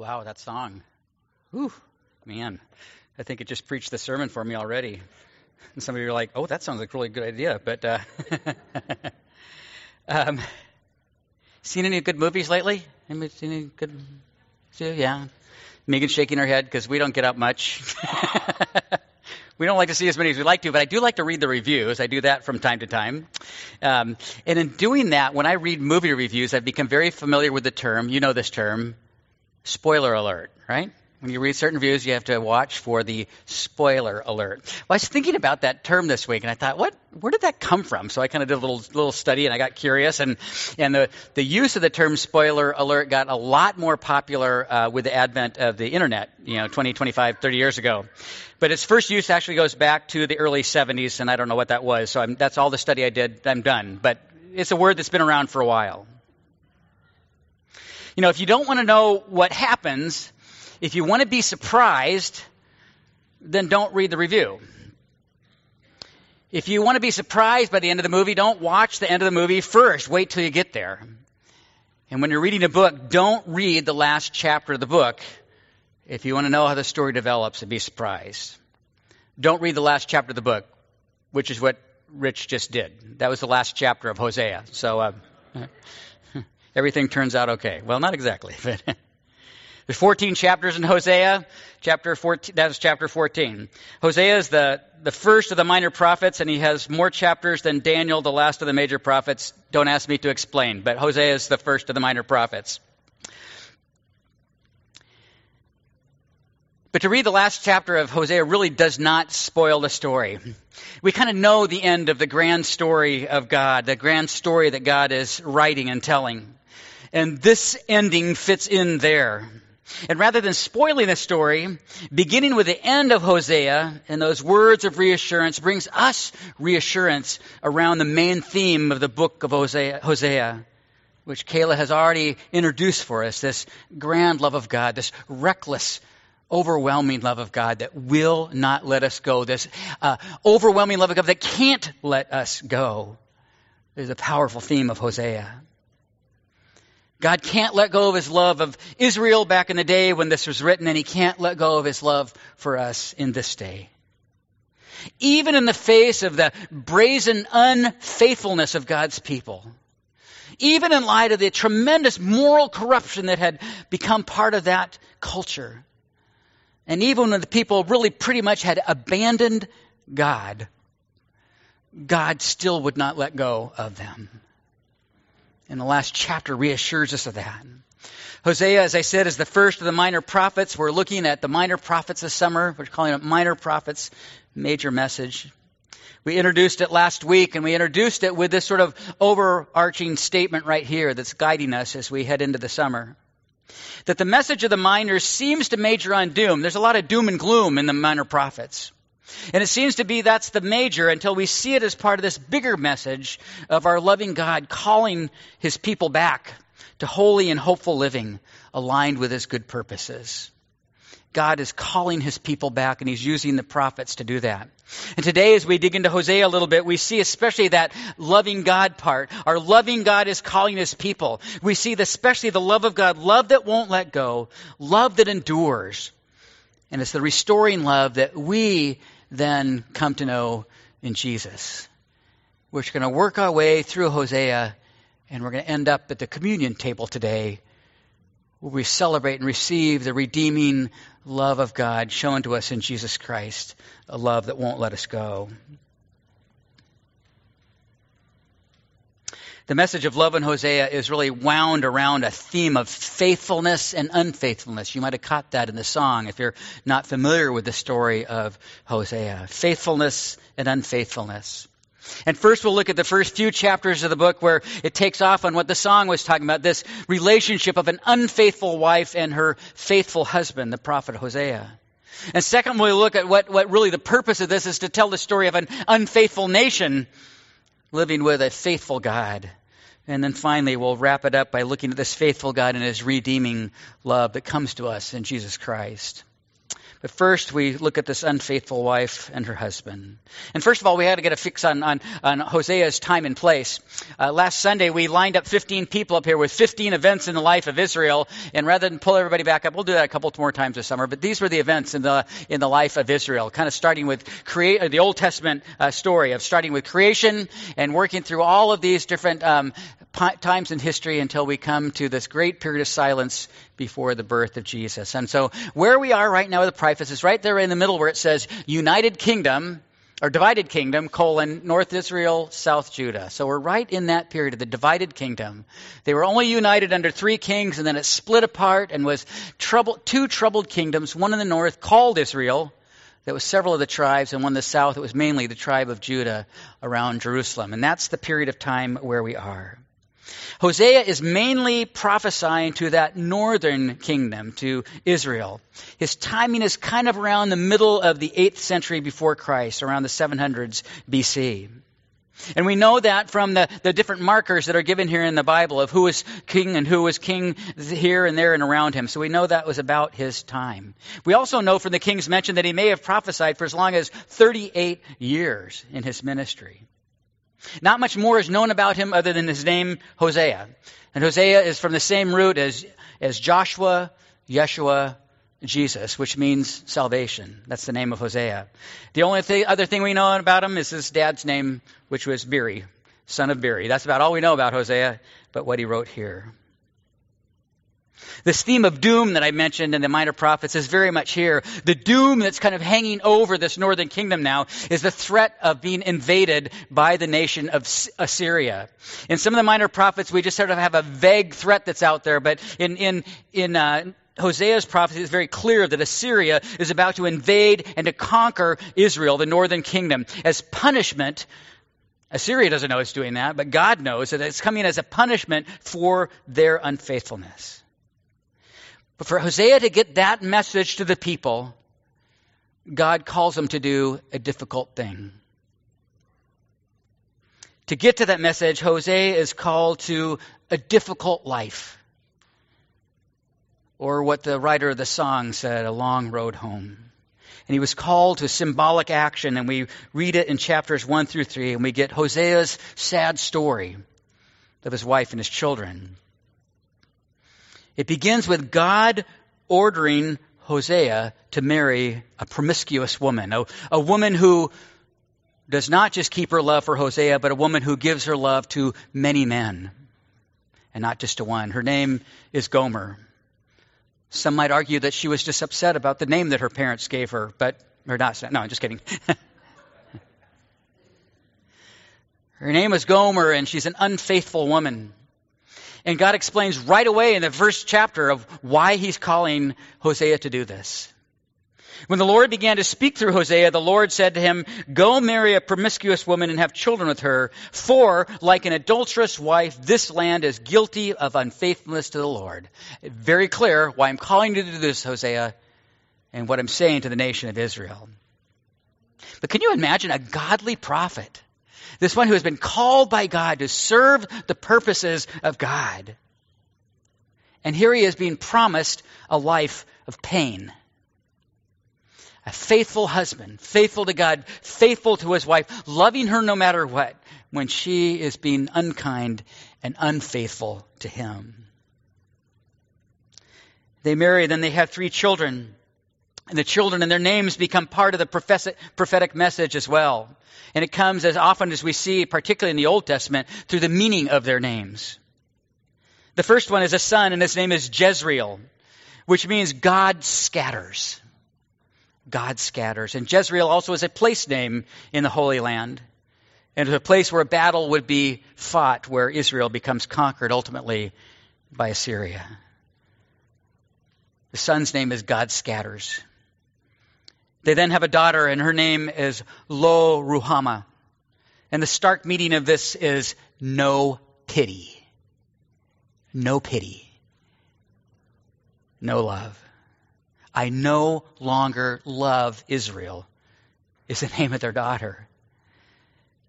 Wow, that song. Whew, man. I think it just preached the sermon for me already. And some of you are like, oh, that sounds like a really good idea. But, uh, um, seen any good movies lately? Anybody seen any good? Yeah. Megan's shaking her head because we don't get up much. we don't like to see as many as we like to, but I do like to read the reviews. I do that from time to time. Um, and in doing that, when I read movie reviews, I've become very familiar with the term, you know this term, spoiler alert, right? When you read certain reviews, you have to watch for the spoiler alert. Well, I was thinking about that term this week, and I thought, what? Where did that come from? So I kind of did a little little study, and I got curious. And and the the use of the term spoiler alert got a lot more popular uh, with the advent of the internet. You know, 20, 25, 30 years ago. But its first use actually goes back to the early 70s, and I don't know what that was. So I'm, that's all the study I did. I'm done. But it's a word that's been around for a while. You know, if you don't want to know what happens, if you want to be surprised, then don't read the review. If you want to be surprised by the end of the movie, don't watch the end of the movie first. Wait till you get there. And when you're reading a book, don't read the last chapter of the book if you want to know how the story develops and be surprised. Don't read the last chapter of the book, which is what Rich just did. That was the last chapter of Hosea. So uh, everything turns out okay. Well, not exactly, but. There's 14 chapters in Hosea. Chapter 14, that is chapter 14. Hosea is the, the first of the minor prophets, and he has more chapters than Daniel, the last of the major prophets. Don't ask me to explain, but Hosea is the first of the minor prophets. But to read the last chapter of Hosea really does not spoil the story. We kind of know the end of the grand story of God, the grand story that God is writing and telling. And this ending fits in there. And rather than spoiling the story, beginning with the end of Hosea and those words of reassurance brings us reassurance around the main theme of the book of Hosea, Hosea, which Kayla has already introduced for us this grand love of God, this reckless, overwhelming love of God that will not let us go, this uh, overwhelming love of God that can't let us go. There's a powerful theme of Hosea. God can't let go of his love of Israel back in the day when this was written, and he can't let go of his love for us in this day. Even in the face of the brazen unfaithfulness of God's people, even in light of the tremendous moral corruption that had become part of that culture, and even when the people really pretty much had abandoned God, God still would not let go of them in the last chapter reassures us of that. Hosea, as I said, is the first of the minor prophets. We're looking at the minor prophets this summer. We're calling it minor prophets, major message. We introduced it last week, and we introduced it with this sort of overarching statement right here that's guiding us as we head into the summer. That the message of the minors seems to major on doom. There's a lot of doom and gloom in the minor prophets. And it seems to be that's the major until we see it as part of this bigger message of our loving God calling his people back to holy and hopeful living aligned with his good purposes. God is calling his people back and he's using the prophets to do that. And today as we dig into Hosea a little bit, we see especially that loving God part. Our loving God is calling his people. We see especially the love of God, love that won't let go, love that endures. And it's the restoring love that we then come to know in Jesus. We're going to work our way through Hosea, and we're going to end up at the communion table today, where we celebrate and receive the redeeming love of God shown to us in Jesus Christ, a love that won't let us go. The message of love in Hosea is really wound around a theme of faithfulness and unfaithfulness. You might have caught that in the song if you're not familiar with the story of Hosea. Faithfulness and unfaithfulness. And first we'll look at the first few chapters of the book where it takes off on what the song was talking about, this relationship of an unfaithful wife and her faithful husband, the prophet Hosea. And second, we'll look at what, what really the purpose of this is to tell the story of an unfaithful nation living with a faithful God. And then finally, we'll wrap it up by looking at this faithful God and his redeeming love that comes to us in Jesus Christ. But first, we look at this unfaithful wife and her husband. And first of all, we had to get a fix on, on, on Hosea's time and place. Uh, last Sunday, we lined up 15 people up here with 15 events in the life of Israel. And rather than pull everybody back up, we'll do that a couple more times this summer. But these were the events in the, in the life of Israel, kind of starting with create, uh, the Old Testament uh, story of starting with creation and working through all of these different um, times in history until we come to this great period of silence before the birth of Jesus. And so where we are right now with the preface is right there in the middle where it says United Kingdom or divided kingdom, colon, North Israel, South Judah. So we're right in that period of the divided kingdom. They were only united under three kings, and then it split apart and was trouble, two troubled kingdoms, one in the north called Israel, that was several of the tribes, and one in the south, it was mainly the tribe of Judah around Jerusalem. And that's the period of time where we are. Hosea is mainly prophesying to that northern kingdom, to Israel. His timing is kind of around the middle of the 8th century before Christ, around the 700s BC. And we know that from the, the different markers that are given here in the Bible of who was king and who was king here and there and around him. So we know that was about his time. We also know from the kings mentioned that he may have prophesied for as long as 38 years in his ministry. Not much more is known about him other than his name, Hosea. And Hosea is from the same root as, as Joshua, Yeshua, Jesus, which means salvation. That's the name of Hosea. The only th- other thing we know about him is his dad's name, which was Beeri, son of Beeri. That's about all we know about Hosea, but what he wrote here. This theme of doom that I mentioned in the minor prophets is very much here. The doom that's kind of hanging over this northern kingdom now is the threat of being invaded by the nation of Assyria. In some of the minor prophets, we just sort of have a vague threat that's out there, but in, in, in, uh, Hosea's prophecy is very clear that Assyria is about to invade and to conquer Israel, the northern kingdom, as punishment Assyria doesn't know it's doing that, but God knows that it's coming as a punishment for their unfaithfulness. But for Hosea to get that message to the people, God calls him to do a difficult thing. To get to that message, Hosea is called to a difficult life. Or what the writer of the song said, a long road home. And he was called to symbolic action, and we read it in chapters 1 through 3, and we get Hosea's sad story of his wife and his children. It begins with God ordering Hosea to marry a promiscuous woman, a, a woman who does not just keep her love for Hosea, but a woman who gives her love to many men, and not just to one. Her name is Gomer. Some might argue that she was just upset about the name that her parents gave her, but, or not, no, I'm just kidding. her name is Gomer, and she's an unfaithful woman. And God explains right away in the first chapter of why he's calling Hosea to do this. When the Lord began to speak through Hosea, the Lord said to him, Go marry a promiscuous woman and have children with her, for, like an adulterous wife, this land is guilty of unfaithfulness to the Lord. Very clear why I'm calling you to do this, Hosea, and what I'm saying to the nation of Israel. But can you imagine a godly prophet this one who has been called by God to serve the purposes of God. And here he is being promised a life of pain. A faithful husband, faithful to God, faithful to his wife, loving her no matter what, when she is being unkind and unfaithful to him. They marry, then they have three children. And the children and their names become part of the prophetic message as well. And it comes as often as we see, particularly in the Old Testament, through the meaning of their names. The first one is a son, and his name is Jezreel, which means God scatters. God scatters. And Jezreel also is a place name in the Holy Land. And it's a place where a battle would be fought, where Israel becomes conquered ultimately by Assyria. The son's name is God scatters. They then have a daughter, and her name is Lo Ruhamah. And the stark meaning of this is no pity. No pity. No love. I no longer love Israel, is the name of their daughter.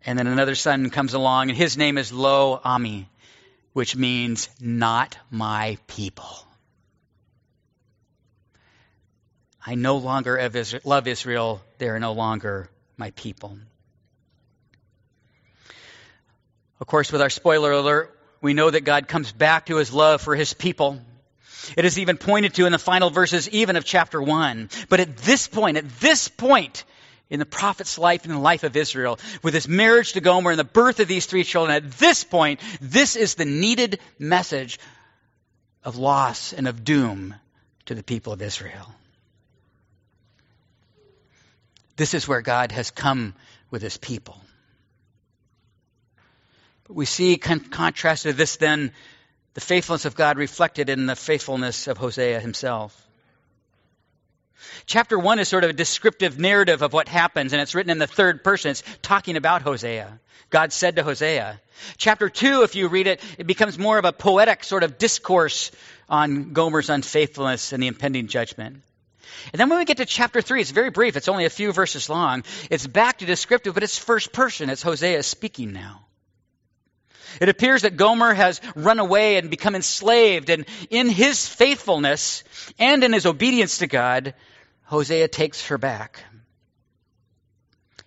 And then another son comes along, and his name is Lo Ami, which means not my people. I no longer love Israel. They are no longer my people. Of course, with our spoiler alert, we know that God comes back to his love for his people. It is even pointed to in the final verses, even of chapter 1. But at this point, at this point in the prophet's life and the life of Israel, with his marriage to Gomer and the birth of these three children, at this point, this is the needed message of loss and of doom to the people of Israel. This is where God has come with his people. But we see con- contrast to this then the faithfulness of God reflected in the faithfulness of Hosea himself. Chapter 1 is sort of a descriptive narrative of what happens, and it's written in the third person. It's talking about Hosea. God said to Hosea. Chapter 2, if you read it, it becomes more of a poetic sort of discourse on Gomer's unfaithfulness and the impending judgment. And then when we get to chapter 3, it's very brief. It's only a few verses long. It's back to descriptive, but it's first person. It's Hosea speaking now. It appears that Gomer has run away and become enslaved, and in his faithfulness and in his obedience to God, Hosea takes her back.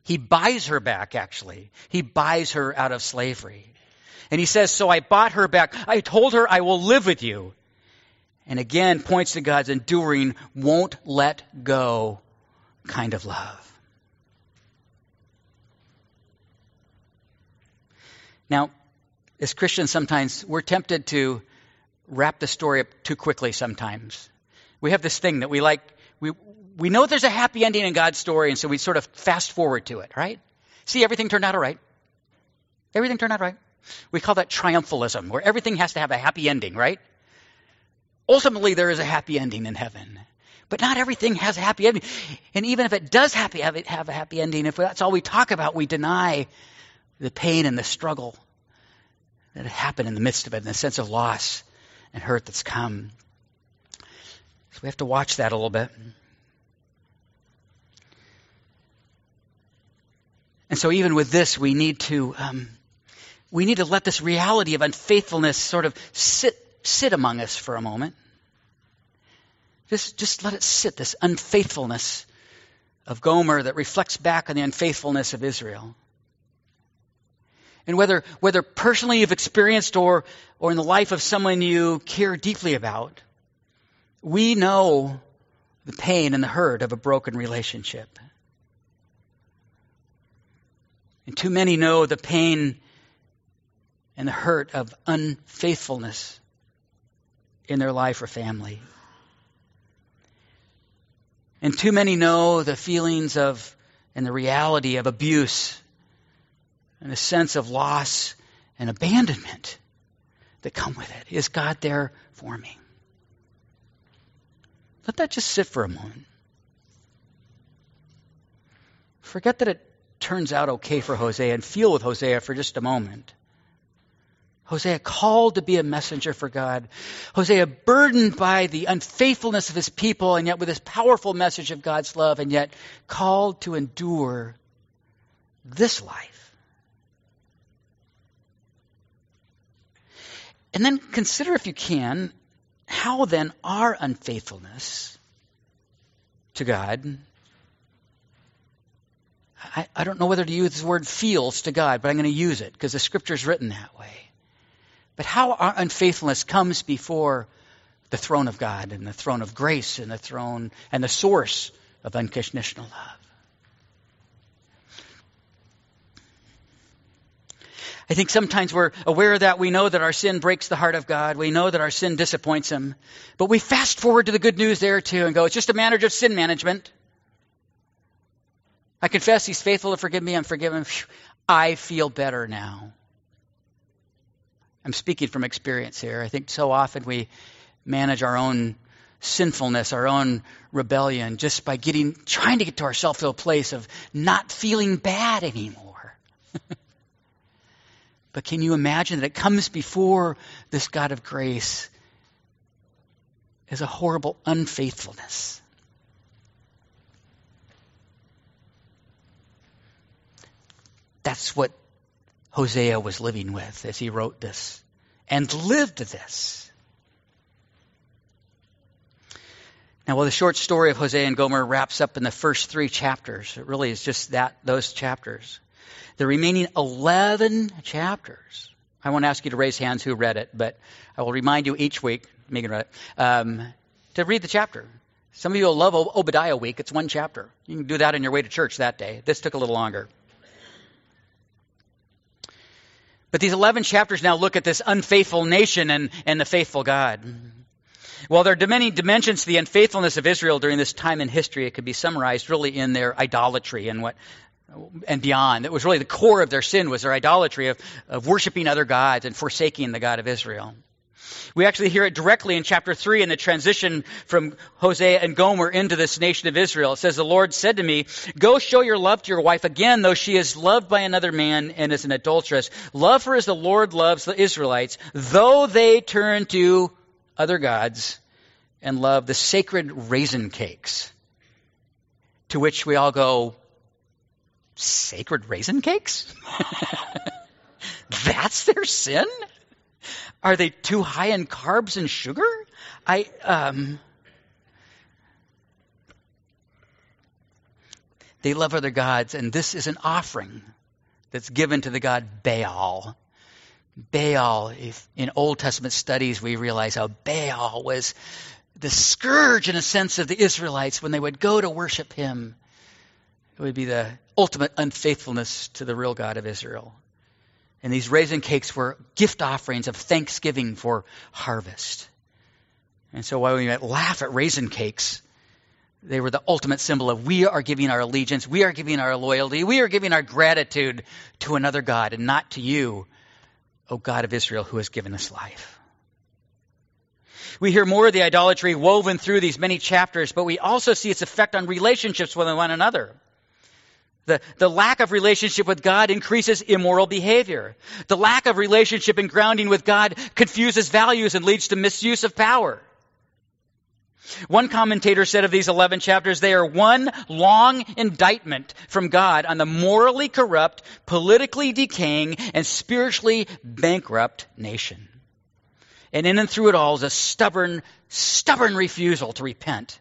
He buys her back, actually. He buys her out of slavery. And he says, So I bought her back. I told her I will live with you. And again, points to God's enduring, won't let go kind of love. Now, as Christians, sometimes we're tempted to wrap the story up too quickly sometimes. We have this thing that we like, we, we know there's a happy ending in God's story, and so we sort of fast forward to it, right? See, everything turned out all right. Everything turned out right. We call that triumphalism, where everything has to have a happy ending, right? Ultimately, there is a happy ending in heaven. But not everything has a happy ending. And even if it does have, have a happy ending, if that's all we talk about, we deny the pain and the struggle that happened in the midst of it and the sense of loss and hurt that's come. So we have to watch that a little bit. And so even with this, we need to um, we need to let this reality of unfaithfulness sort of sit sit among us for a moment. Just, just let it sit, this unfaithfulness of Gomer that reflects back on the unfaithfulness of Israel. And whether, whether personally you've experienced or, or in the life of someone you care deeply about, we know the pain and the hurt of a broken relationship. And too many know the pain and the hurt of unfaithfulness in their life or family. And too many know the feelings of and the reality of abuse and a sense of loss and abandonment that come with it. Is God there for me? Let that just sit for a moment. Forget that it turns out okay for Hosea and feel with Hosea for just a moment. Hosea called to be a messenger for God. Hosea burdened by the unfaithfulness of his people and yet with this powerful message of God's love and yet called to endure this life. And then consider, if you can, how then our unfaithfulness to God I, I, don't know whether to use the word feels to God, but I'm going to use it because the scripture is written that way. But how our unfaithfulness comes before the throne of God and the throne of grace and the throne and the source of unconditional love. I think sometimes we're aware of that. We know that our sin breaks the heart of God. We know that our sin disappoints Him. But we fast forward to the good news there too and go, it's just a matter of sin management. I confess He's faithful to forgive me. I'm forgiven. I feel better now. I'm speaking from experience here. I think so often we manage our own sinfulness, our own rebellion, just by getting, trying to get to ourselves to a place of not feeling bad anymore. but can you imagine that it comes before this God of grace as a horrible unfaithfulness? That's what Hosea was living with as he wrote this and lived this. Now, while the short story of Hosea and Gomer wraps up in the first three chapters. It really is just that, those chapters. The remaining 11 chapters, I won't ask you to raise hands who read it, but I will remind you each week, Megan read it, um, to read the chapter. Some of you will love Obadiah week. It's one chapter. You can do that on your way to church that day. This took a little longer. But these 11 chapters now look at this unfaithful nation and, and the faithful God. Well, there are many dimensions to the unfaithfulness of Israel during this time in history. It could be summarized really in their idolatry and what and beyond. It was really the core of their sin was their idolatry of, of worshiping other gods and forsaking the God of Israel. We actually hear it directly in chapter 3 in the transition from Hosea and Gomer into this nation of Israel. It says, The Lord said to me, Go show your love to your wife again, though she is loved by another man and is an adulteress. Love her as the Lord loves the Israelites, though they turn to other gods and love the sacred raisin cakes. To which we all go, Sacred raisin cakes? That's their sin? Are they too high in carbs and sugar? I um They love other gods, and this is an offering that's given to the god Baal. Baal, if in Old Testament studies we realize how Baal was the scourge in a sense of the Israelites when they would go to worship him. It would be the ultimate unfaithfulness to the real God of Israel. And these raisin cakes were gift offerings of thanksgiving for harvest. And so while we might laugh at raisin cakes, they were the ultimate symbol of we are giving our allegiance, we are giving our loyalty, we are giving our gratitude to another God and not to you, O God of Israel, who has given us life. We hear more of the idolatry woven through these many chapters, but we also see its effect on relationships with one another. The, the lack of relationship with God increases immoral behavior. The lack of relationship and grounding with God confuses values and leads to misuse of power. One commentator said of these 11 chapters, they are one long indictment from God on the morally corrupt, politically decaying, and spiritually bankrupt nation. And in and through it all is a stubborn, stubborn refusal to repent.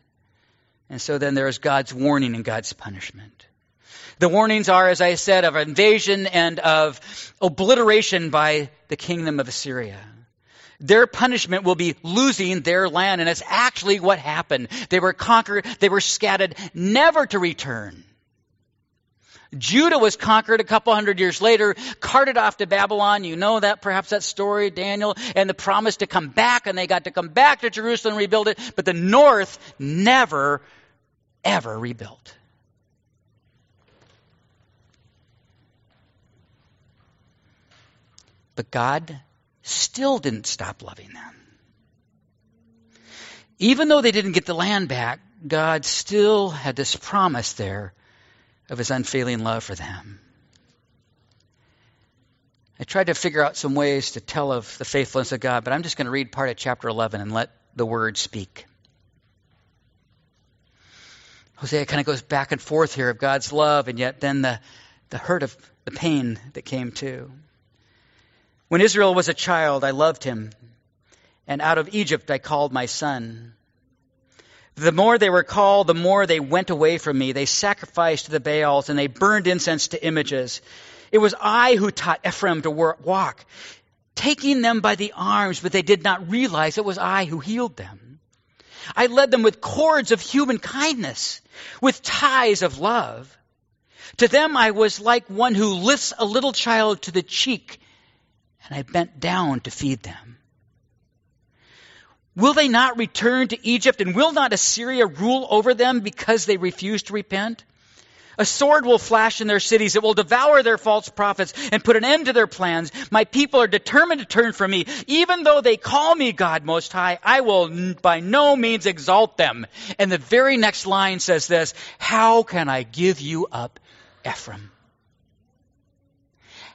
And so then there is God's warning and God's punishment. The warnings are, as I said, of invasion and of obliteration by the kingdom of Assyria. Their punishment will be losing their land, and it's actually what happened. They were conquered, they were scattered, never to return. Judah was conquered a couple hundred years later, carted off to Babylon. You know that, perhaps that story, Daniel, and the promise to come back, and they got to come back to Jerusalem and rebuild it, but the north never, ever rebuilt. But God still didn't stop loving them. Even though they didn't get the land back, God still had this promise there of his unfailing love for them. I tried to figure out some ways to tell of the faithfulness of God, but I'm just going to read part of chapter 11 and let the word speak. Hosea kind of goes back and forth here of God's love, and yet then the, the hurt of the pain that came too. When Israel was a child, I loved him, and out of Egypt I called my son. The more they were called, the more they went away from me. They sacrificed to the Baals and they burned incense to images. It was I who taught Ephraim to walk, taking them by the arms, but they did not realize it was I who healed them. I led them with cords of human kindness, with ties of love. To them I was like one who lifts a little child to the cheek and I bent down to feed them. Will they not return to Egypt, and will not Assyria rule over them because they refuse to repent? A sword will flash in their cities. It will devour their false prophets and put an end to their plans. My people are determined to turn from me. Even though they call me God Most High, I will by no means exalt them. And the very next line says this, How can I give you up, Ephraim?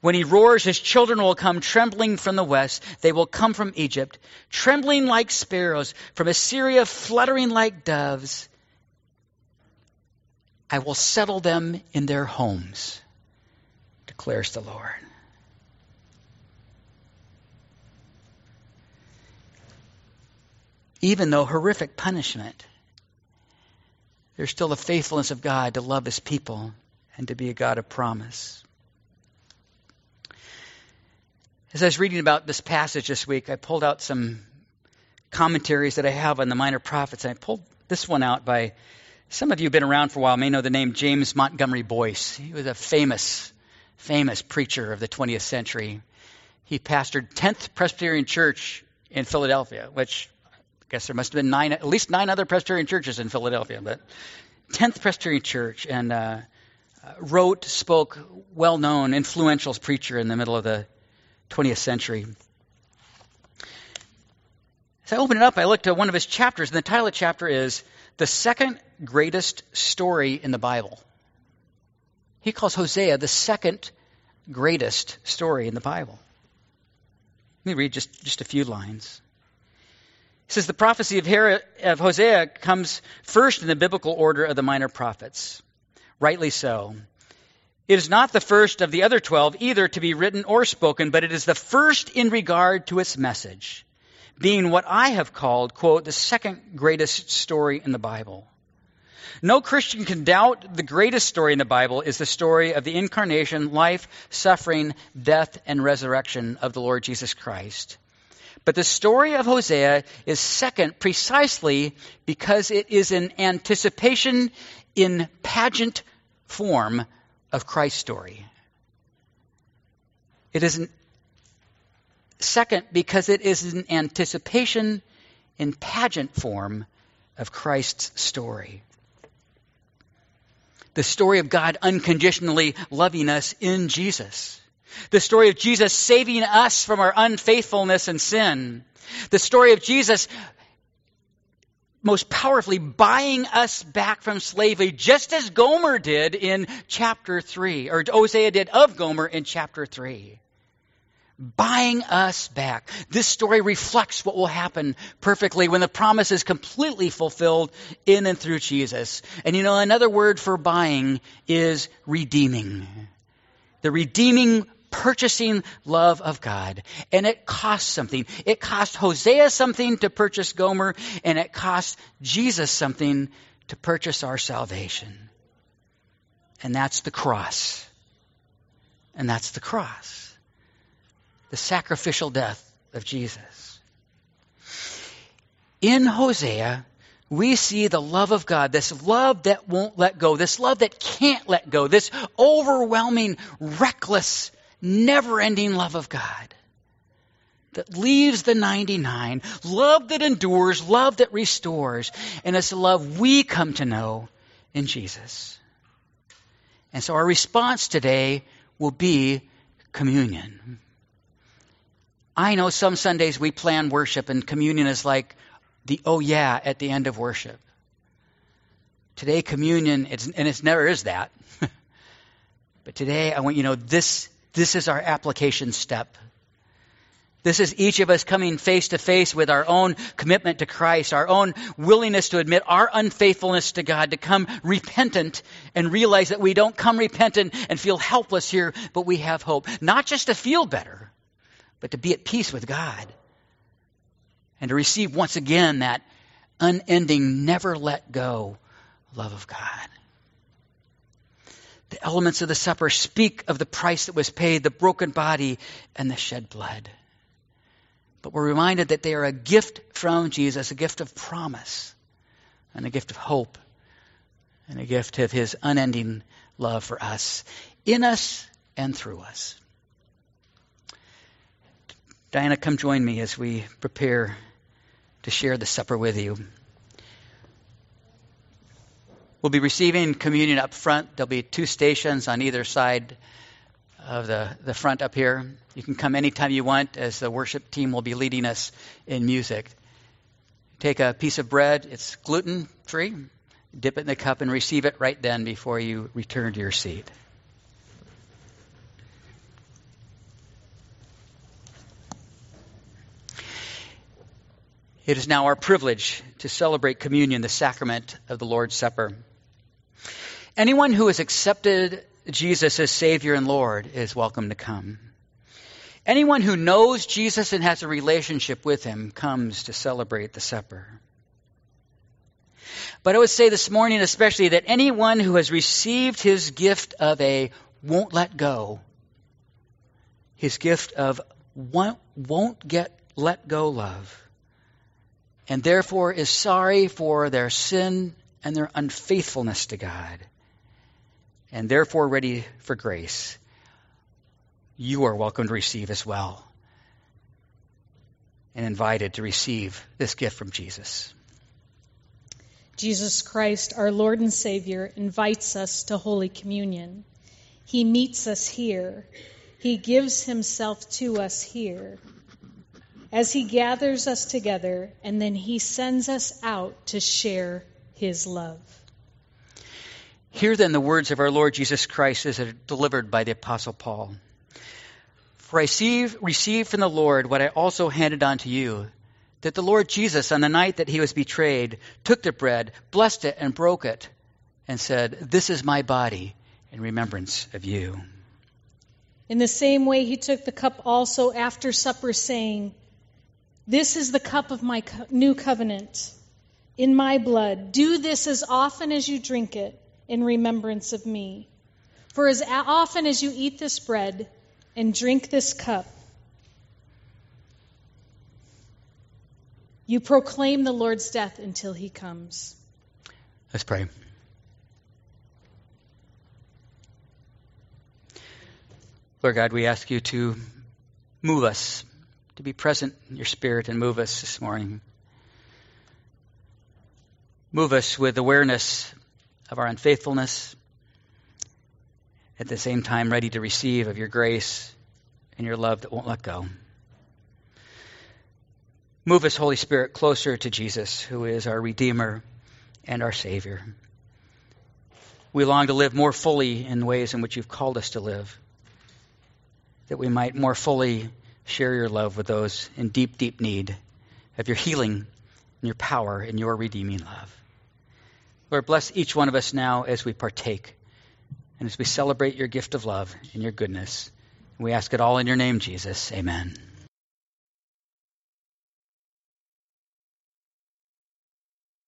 When he roars, his children will come trembling from the west. They will come from Egypt, trembling like sparrows, from Assyria, fluttering like doves. I will settle them in their homes, declares the Lord. Even though horrific punishment, there's still the faithfulness of God to love his people and to be a God of promise. As I was reading about this passage this week, I pulled out some commentaries that I have on the minor prophets, and I pulled this one out by some of you have been around for a while may know the name James Montgomery Boice. He was a famous, famous preacher of the 20th century. He pastored 10th Presbyterian Church in Philadelphia, which I guess there must have been nine, at least nine other Presbyterian churches in Philadelphia, but 10th Presbyterian Church, and uh, wrote, spoke, well known, influential preacher in the middle of the 20th century. As I opened it up, I looked at one of his chapters, and the title of the chapter is The Second Greatest Story in the Bible. He calls Hosea the second greatest story in the Bible. Let me read just, just a few lines. He says the prophecy of, Her- of Hosea comes first in the biblical order of the minor prophets. Rightly so. It is not the first of the other twelve either to be written or spoken, but it is the first in regard to its message, being what I have called, quote, the second greatest story in the Bible. No Christian can doubt the greatest story in the Bible is the story of the incarnation, life, suffering, death, and resurrection of the Lord Jesus Christ. But the story of Hosea is second precisely because it is an anticipation in pageant form of Christ's story. It is an, second because it is an anticipation in pageant form of Christ's story. The story of God unconditionally loving us in Jesus. The story of Jesus saving us from our unfaithfulness and sin. The story of Jesus most powerfully buying us back from slavery, just as Gomer did in chapter 3, or Hosea did of Gomer in chapter 3. Buying us back. This story reflects what will happen perfectly when the promise is completely fulfilled in and through Jesus. And you know, another word for buying is redeeming. The redeeming purchasing love of God. And it cost something. It cost Hosea something to purchase Gomer, and it cost Jesus something to purchase our salvation. And that's the cross. And that's the cross. The sacrificial death of Jesus. In Hosea, we see the love of God, this love that won't let go, this love that can't let go, this overwhelming, reckless, never ending love of God that leaves the 99, love that endures, love that restores, and it's a love we come to know in Jesus. And so our response today will be communion. I know some Sundays we plan worship and communion is like the oh yeah at the end of worship. Today communion, it's, and it never is that. but today I want you to know this this is our application step. This is each of us coming face to face with our own commitment to Christ, our own willingness to admit our unfaithfulness to God, to come repentant and realize that we don't come repentant and feel helpless here, but we have hope. Not just to feel better, but to be at peace with God and to receive once again that unending, never let go love of God. The elements of the supper speak of the price that was paid, the broken body, and the shed blood. But we're reminded that they are a gift from Jesus, a gift of promise, and a gift of hope, and a gift of his unending love for us, in us and through us. Diana, come join me as we prepare to share the supper with you. We'll be receiving communion up front. There'll be two stations on either side of the, the front up here. You can come anytime you want as the worship team will be leading us in music. Take a piece of bread, it's gluten free. dip it in the cup and receive it right then before you return to your seat. It is now our privilege to celebrate communion, the sacrament of the Lord's Supper. Anyone who has accepted Jesus as Savior and Lord is welcome to come. Anyone who knows Jesus and has a relationship with him comes to celebrate the supper. But I would say this morning, especially, that anyone who has received his gift of a won't let go, his gift of won't, won't get let go love, and therefore is sorry for their sin and their unfaithfulness to God, and therefore ready for grace, you are welcome to receive as well and invited to receive this gift from Jesus. Jesus Christ, our Lord and Savior, invites us to Holy Communion. He meets us here. He gives himself to us here. As he gathers us together, and then he sends us out to share his love. Hear then the words of our Lord Jesus Christ as are delivered by the Apostle Paul. For I received from the Lord what I also handed on to you that the Lord Jesus, on the night that he was betrayed, took the bread, blessed it, and broke it, and said, This is my body in remembrance of you. In the same way, he took the cup also after supper, saying, This is the cup of my co- new covenant in my blood. Do this as often as you drink it in remembrance of me. For as often as you eat this bread and drink this cup, You proclaim the Lord's death until he comes. Let's pray. Lord God, we ask you to move us, to be present in your spirit and move us this morning. Move us with awareness of our unfaithfulness, at the same time, ready to receive of your grace and your love that won't let go. Move us, Holy Spirit, closer to Jesus, who is our Redeemer and our Savior. We long to live more fully in ways in which you've called us to live, that we might more fully share your love with those in deep, deep need of your healing and your power and your redeeming love. Lord, bless each one of us now as we partake and as we celebrate your gift of love and your goodness. We ask it all in your name, Jesus. Amen.